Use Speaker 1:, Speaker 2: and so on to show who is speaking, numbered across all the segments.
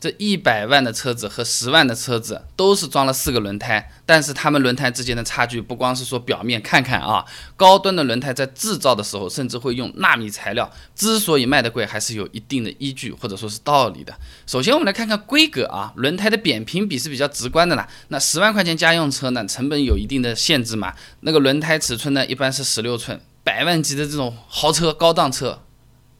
Speaker 1: 这一百万的车子和十万的车子都是装了四个轮胎，但是它们轮胎之间的差距不光是说表面看看啊，高端的轮胎在制造的时候甚至会用纳米材料，之所以卖得贵，还是有一定的依据或者说是道理的。首先我们来看看规格啊，轮胎的扁平比是比较直观的啦。那十万块钱家用车呢，成本有一定的限制嘛，那个轮胎尺寸呢一般是十六寸，百万级的这种豪车高档车，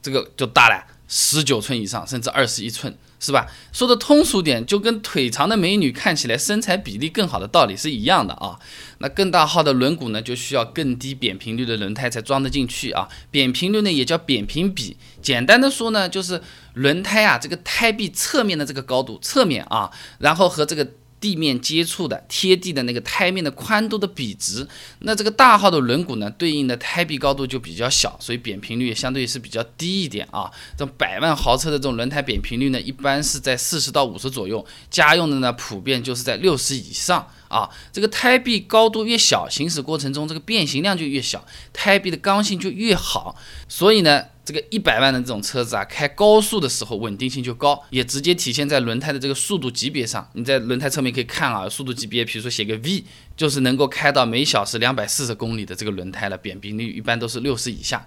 Speaker 1: 这个就大了，十九寸以上，甚至二十一寸。是吧？说的通俗点，就跟腿长的美女看起来身材比例更好的道理是一样的啊。那更大号的轮毂呢，就需要更低扁平率的轮胎才装得进去啊。扁平率呢，也叫扁平比。简单的说呢，就是轮胎啊，这个胎壁侧面的这个高度，侧面啊，然后和这个。地面接触的贴地的那个胎面的宽度的比值，那这个大号的轮毂呢，对应的胎壁高度就比较小，所以扁平率相对是比较低一点啊。这种百万豪车的这种轮胎扁平率呢，一般是在四十到五十左右，家用的呢普遍就是在六十以上啊。这个胎壁高度越小，行驶过程中这个变形量就越小，胎壁的刚性就越好，所以呢。这个一百万的这种车子啊，开高速的时候稳定性就高，也直接体现在轮胎的这个速度级别上。你在轮胎侧面可以看啊，速度级别，比如说写个 V，就是能够开到每小时两百四十公里的这个轮胎了，扁平率一般都是六十以下。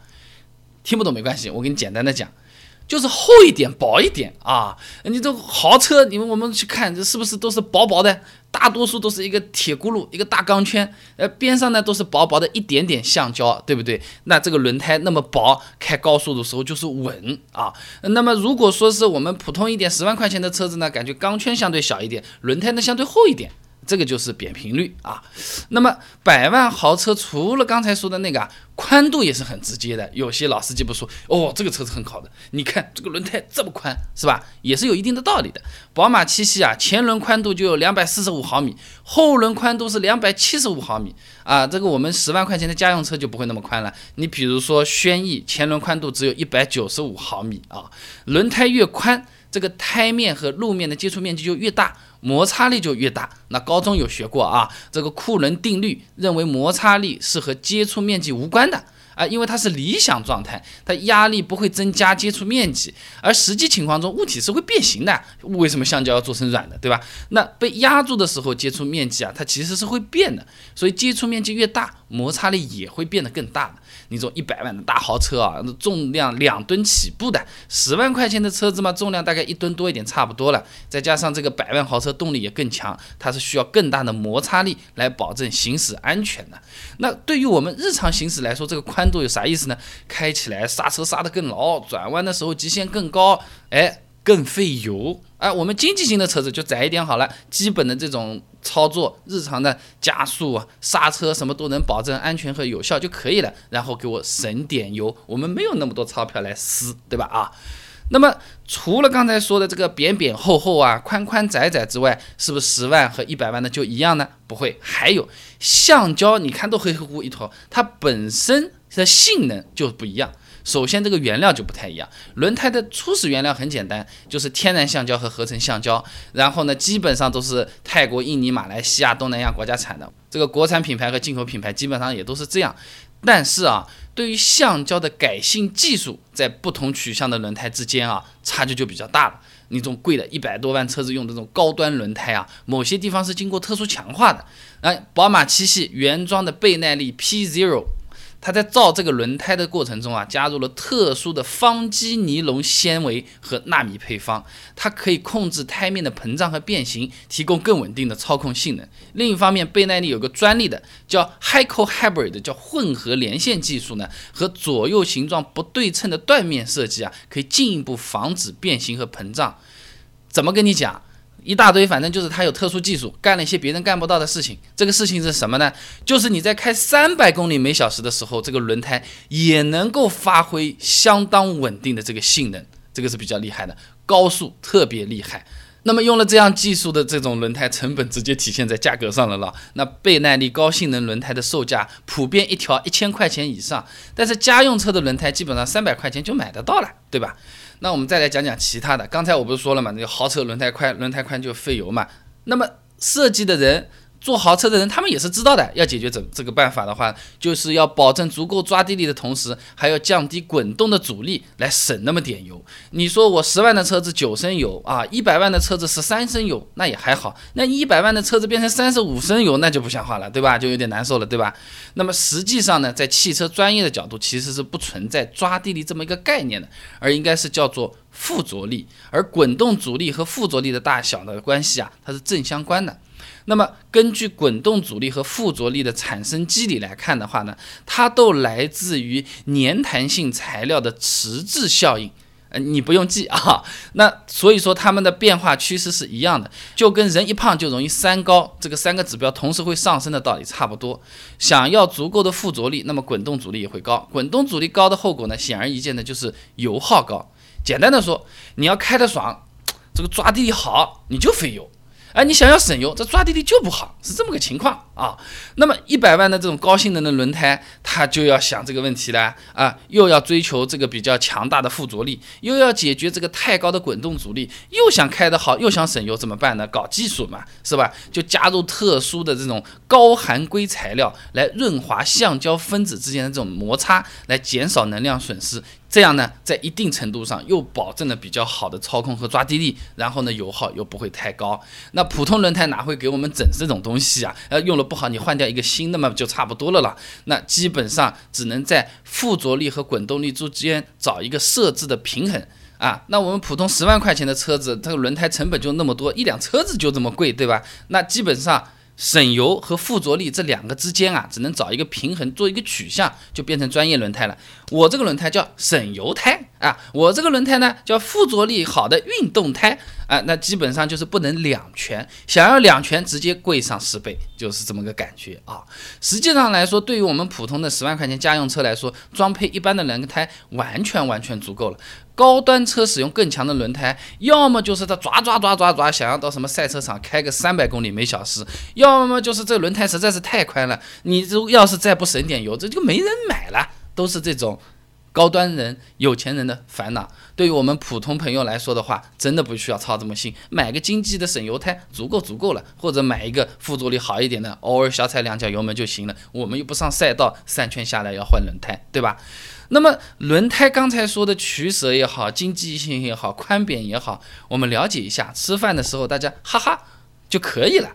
Speaker 1: 听不懂没关系，我给你简单的讲。就是厚一点、薄一点啊！你这豪车，你们我们去看，这是不是都是薄薄的？大多数都是一个铁轱辘，一个大钢圈，呃，边上呢都是薄薄的一点点橡胶，对不对？那这个轮胎那么薄，开高速的时候就是稳啊。那么如果说是我们普通一点十万块钱的车子呢，感觉钢圈相对小一点，轮胎呢相对厚一点。这个就是扁平率啊，那么百万豪车除了刚才说的那个啊，宽度也是很直接的。有些老司机不说哦，这个车子很好的，你看这个轮胎这么宽，是吧？也是有一定的道理的。宝马七系啊，前轮宽度就有两百四十五毫米，后轮宽度是两百七十五毫米啊。这个我们十万块钱的家用车就不会那么宽了。你比如说轩逸，前轮宽度只有一百九十五毫米啊。轮胎越宽，这个胎面和路面的接触面积就越大。摩擦力就越大。那高中有学过啊，这个库伦定律认为摩擦力是和接触面积无关的啊，因为它是理想状态，它压力不会增加接触面积，而实际情况中物体是会变形的。为什么橡胶要做成软的，对吧？那被压住的时候，接触面积啊，它其实是会变的，所以接触面积越大，摩擦力也会变得更大的。你说一百万的大豪车啊，重量两吨起步的，十万块钱的车子嘛，重量大概一吨多一点，差不多了。再加上这个百万豪车动力也更强，它是需要更大的摩擦力来保证行驶安全的。那对于我们日常行驶来说，这个宽度有啥意思呢？开起来刹车刹得更牢，转弯的时候极限更高，哎。更费油，哎，我们经济型的车子就窄一点好了，基本的这种操作，日常的加速啊、刹车什么都能保证安全和有效就可以了，然后给我省点油，我们没有那么多钞票来撕，对吧？啊，那么除了刚才说的这个扁扁厚厚啊、宽宽窄窄之外，是不是十万和一百万的就一样呢？不会，还有橡胶，你看都黑乎乎一坨，它本身的性能就不一样。首先，这个原料就不太一样。轮胎的初始原料很简单，就是天然橡胶和合成橡胶。然后呢，基本上都是泰国、印尼、马来西亚、东南亚国家产的。这个国产品牌和进口品牌基本上也都是这样。但是啊，对于橡胶的改性技术，在不同取向的轮胎之间啊，差距就比较大了。你这种贵的一百多万车子用的这种高端轮胎啊，某些地方是经过特殊强化的。哎，宝马七系原装的倍耐力 P Zero。它在造这个轮胎的过程中啊，加入了特殊的方基尼龙纤维和纳米配方，它可以控制胎面的膨胀和变形，提供更稳定的操控性能。另一方面，倍耐力有个专利的叫 Hyco Hybrid，叫混合连线技术呢，和左右形状不对称的断面设计啊，可以进一步防止变形和膨胀。怎么跟你讲？一大堆，反正就是他有特殊技术，干了一些别人干不到的事情。这个事情是什么呢？就是你在开三百公里每小时的时候，这个轮胎也能够发挥相当稳定的这个性能，这个是比较厉害的，高速特别厉害。那么用了这样技术的这种轮胎，成本直接体现在价格上了了。那倍耐力高性能轮胎的售价普遍一条一千块钱以上，但是家用车的轮胎基本上三百块钱就买得到了，对吧？那我们再来讲讲其他的。刚才我不是说了嘛，那个豪车轮胎宽，轮胎宽就费油嘛。那么设计的人做豪车的人，他们也是知道的。要解决这这个办法的话，就是要保证足够抓地力的同时，还要降低滚动的阻力，来省那么点油。你说我十万的车子九升油啊，一百万的车子十三升油，那也还好。那一百万的车子变成三十五升油，那就不像话了，对吧？就有点难受了，对吧？那么实际上呢，在汽车专业的角度，其实是不存在抓地力这么一个概念的，而应该是叫做附着力。而滚动阻力和附着力的大小的关系啊，它是正相关的。那么，根据滚动阻力和附着力的产生机理来看的话呢，它都来自于粘弹性材料的迟滞效应。呃，你不用记啊。那所以说，它们的变化趋势是一样的，就跟人一胖就容易三高这个三个指标同时会上升的道理差不多。想要足够的附着力，那么滚动阻力也会高。滚动阻力高的后果呢，显而易见的就是油耗高。简单的说，你要开得爽，这个抓地力好，你就费油。哎，你想要省油，这抓地力就不好，是这么个情况。啊。那么一百万的这种高性能的轮胎，它就要想这个问题了啊，又要追求这个比较强大的附着力，又要解决这个太高的滚动阻力，又想开得好，又想省油，怎么办呢？搞技术嘛，是吧？就加入特殊的这种高含硅材料来润滑橡胶分子之间的这种摩擦，来减少能量损失。这样呢，在一定程度上又保证了比较好的操控和抓地力，然后呢，油耗又不会太高。那普通轮胎哪会给我们整这种东西啊？呃，用了不好，你换掉一个新的嘛，就差不多了啦。那基本上只能在附着力和滚动力之间找一个设置的平衡啊。那我们普通十万块钱的车子，这个轮胎成本就那么多，一辆车子就这么贵，对吧？那基本上。省油和附着力这两个之间啊，只能找一个平衡，做一个取向，就变成专业轮胎了。我这个轮胎叫省油胎啊，我这个轮胎呢叫附着力好的运动胎啊，那基本上就是不能两全，想要两全直接贵上十倍，就是这么个感觉啊。实际上来说，对于我们普通的十万块钱家用车来说，装配一般的轮胎完全完全足够了。高端车使用更强的轮胎，要么就是他抓抓抓抓抓，想要到什么赛车场开个三百公里每小时，要么就是这轮胎实在是太宽了，你如要是再不省点油，这就没人买了。都是这种高端人、有钱人的烦恼。对于我们普通朋友来说的话，真的不需要操这么心，买个经济的省油胎足够足够了，或者买一个附着力好一点的，偶尔小踩两脚油门就行了。我们又不上赛道，三圈下来要换轮胎，对吧？那么轮胎刚才说的取舍也好，经济性也好，宽扁也好，我们了解一下，吃饭的时候大家哈哈就可以了。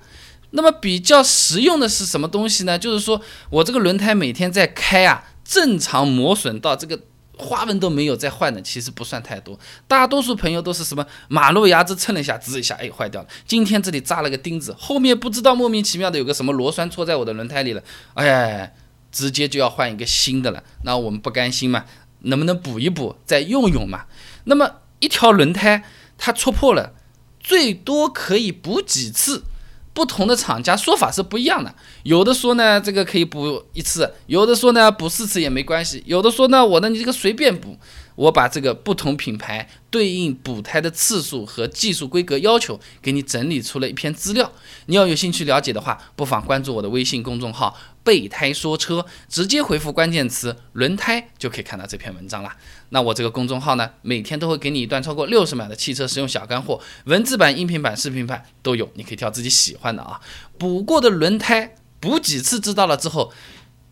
Speaker 1: 那么比较实用的是什么东西呢？就是说我这个轮胎每天在开啊，正常磨损到这个花纹都没有再换的，其实不算太多。大多数朋友都是什么马路牙子蹭了一下，吱一下，哎，坏掉了。今天这里扎了个钉子，后面不知道莫名其妙的有个什么螺栓戳在我的轮胎里了，哎。直接就要换一个新的了，那我们不甘心嘛？能不能补一补，再用用嘛？那么一条轮胎它戳破了，最多可以补几次？不同的厂家说法是不一样的，有的说呢这个可以补一次，有的说呢补四次也没关系，有的说呢我呢你这个随便补。我把这个不同品牌对应补胎的次数和技术规格要求给你整理出了一篇资料，你要有兴趣了解的话，不妨关注我的微信公众号“备胎说车”，直接回复关键词“轮胎”就可以看到这篇文章了。那我这个公众号呢，每天都会给你一段超过六十秒的汽车实用小干货，文字版、音频版、视频版都有，你可以挑自己喜欢的啊。补过的轮胎补几次知道了之后。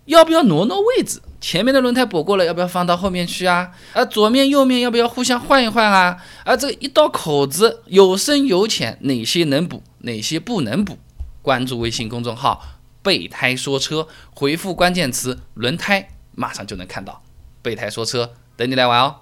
Speaker 1: 要不要挪挪位置？前面的轮胎补过了，要不要放到后面去啊？啊，左面右面要不要互相换一换啊？啊，这一道口子有深有浅，哪些能补，哪些不能补？关注微信公众号“备胎说车”，回复关键词“轮胎”，马上就能看到。备胎说车，等你来玩哦。